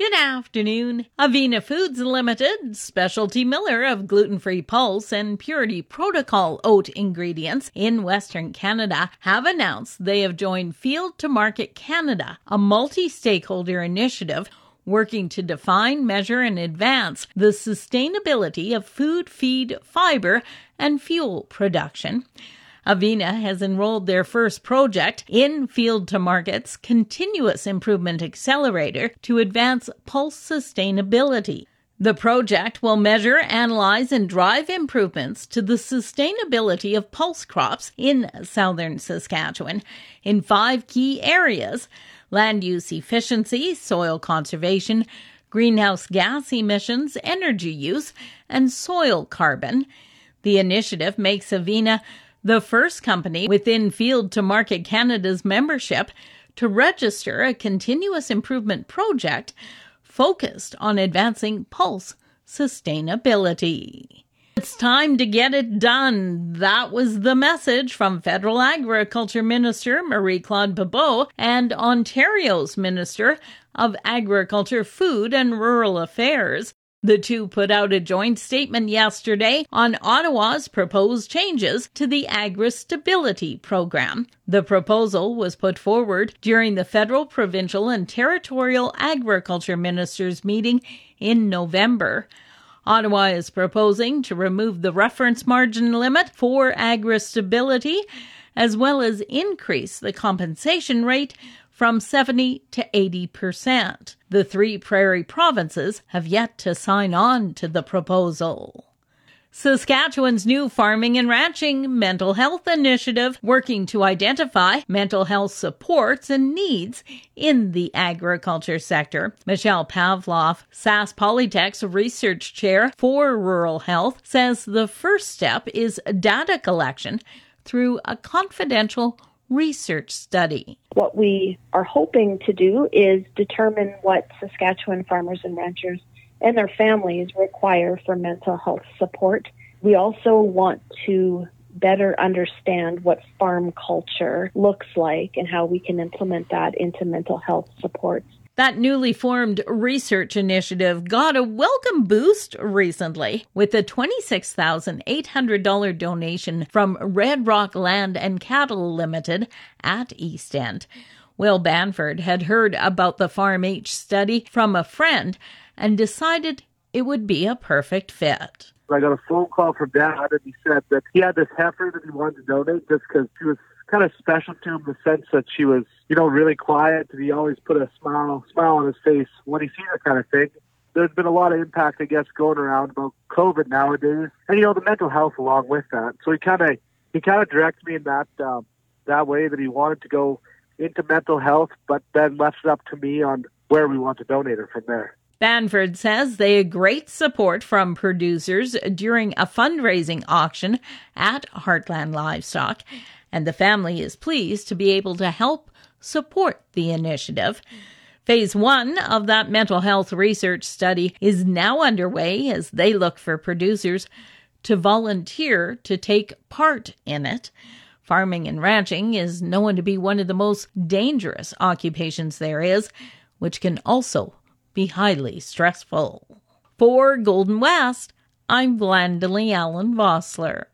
Good afternoon. Avena Foods Limited, specialty miller of gluten-free pulse and purity protocol oat ingredients in Western Canada, have announced they have joined Field to Market Canada, a multi-stakeholder initiative working to define, measure, and advance the sustainability of food, feed, fiber, and fuel production. Avena has enrolled their first project in Field to Market's Continuous Improvement Accelerator to advance pulse sustainability. The project will measure, analyze, and drive improvements to the sustainability of pulse crops in southern Saskatchewan in five key areas land use efficiency, soil conservation, greenhouse gas emissions, energy use, and soil carbon. The initiative makes Avena the first company within Field to Market Canada's membership to register a continuous improvement project focused on advancing pulse sustainability. It's time to get it done. That was the message from Federal Agriculture Minister Marie Claude Bibeau and Ontario's Minister of Agriculture, Food and Rural Affairs. The two put out a joint statement yesterday on Ottawa's proposed changes to the Agri Stability Program. The proposal was put forward during the federal, provincial, and territorial agriculture ministers' meeting in November. Ottawa is proposing to remove the reference margin limit for agri stability, as well as increase the compensation rate from 70 to 80 percent. The three prairie provinces have yet to sign on to the proposal. Saskatchewan's new farming and ranching mental health initiative working to identify mental health supports and needs in the agriculture sector. Michelle Pavloff, Sask Polytech's research chair for rural health, says the first step is data collection through a confidential research study. What we are hoping to do is determine what Saskatchewan farmers and ranchers and their families require for mental health support. We also want to better understand what farm culture looks like and how we can implement that into mental health supports. That newly formed research initiative got a welcome boost recently with a $26,800 donation from Red Rock Land and Cattle Limited at East End. Will Banford had heard about the Farm H study from a friend and decided it would be a perfect fit. I got a phone call from Dad, and he said that he had this heifer that he wanted to donate just because she was kind of special to him in the sense that she was, you know, really quiet he always put a smile smile on his face when he seen her kind of thing. There's been a lot of impact, I guess, going around about COVID nowadays, and you know the mental health along with that. So he kind of he kind of directed me in that um, that way that he wanted to go into mental health, but then left it up to me on where we want to donate her from there. Banford says they had great support from producers during a fundraising auction at Heartland Livestock and the family is pleased to be able to help support the initiative. Phase one of that mental health research study is now underway as they look for producers to volunteer to take part in it. Farming and ranching is known to be one of the most dangerous occupations there is, which can also be highly stressful. For Golden West, I'm Blandley Allen Vossler.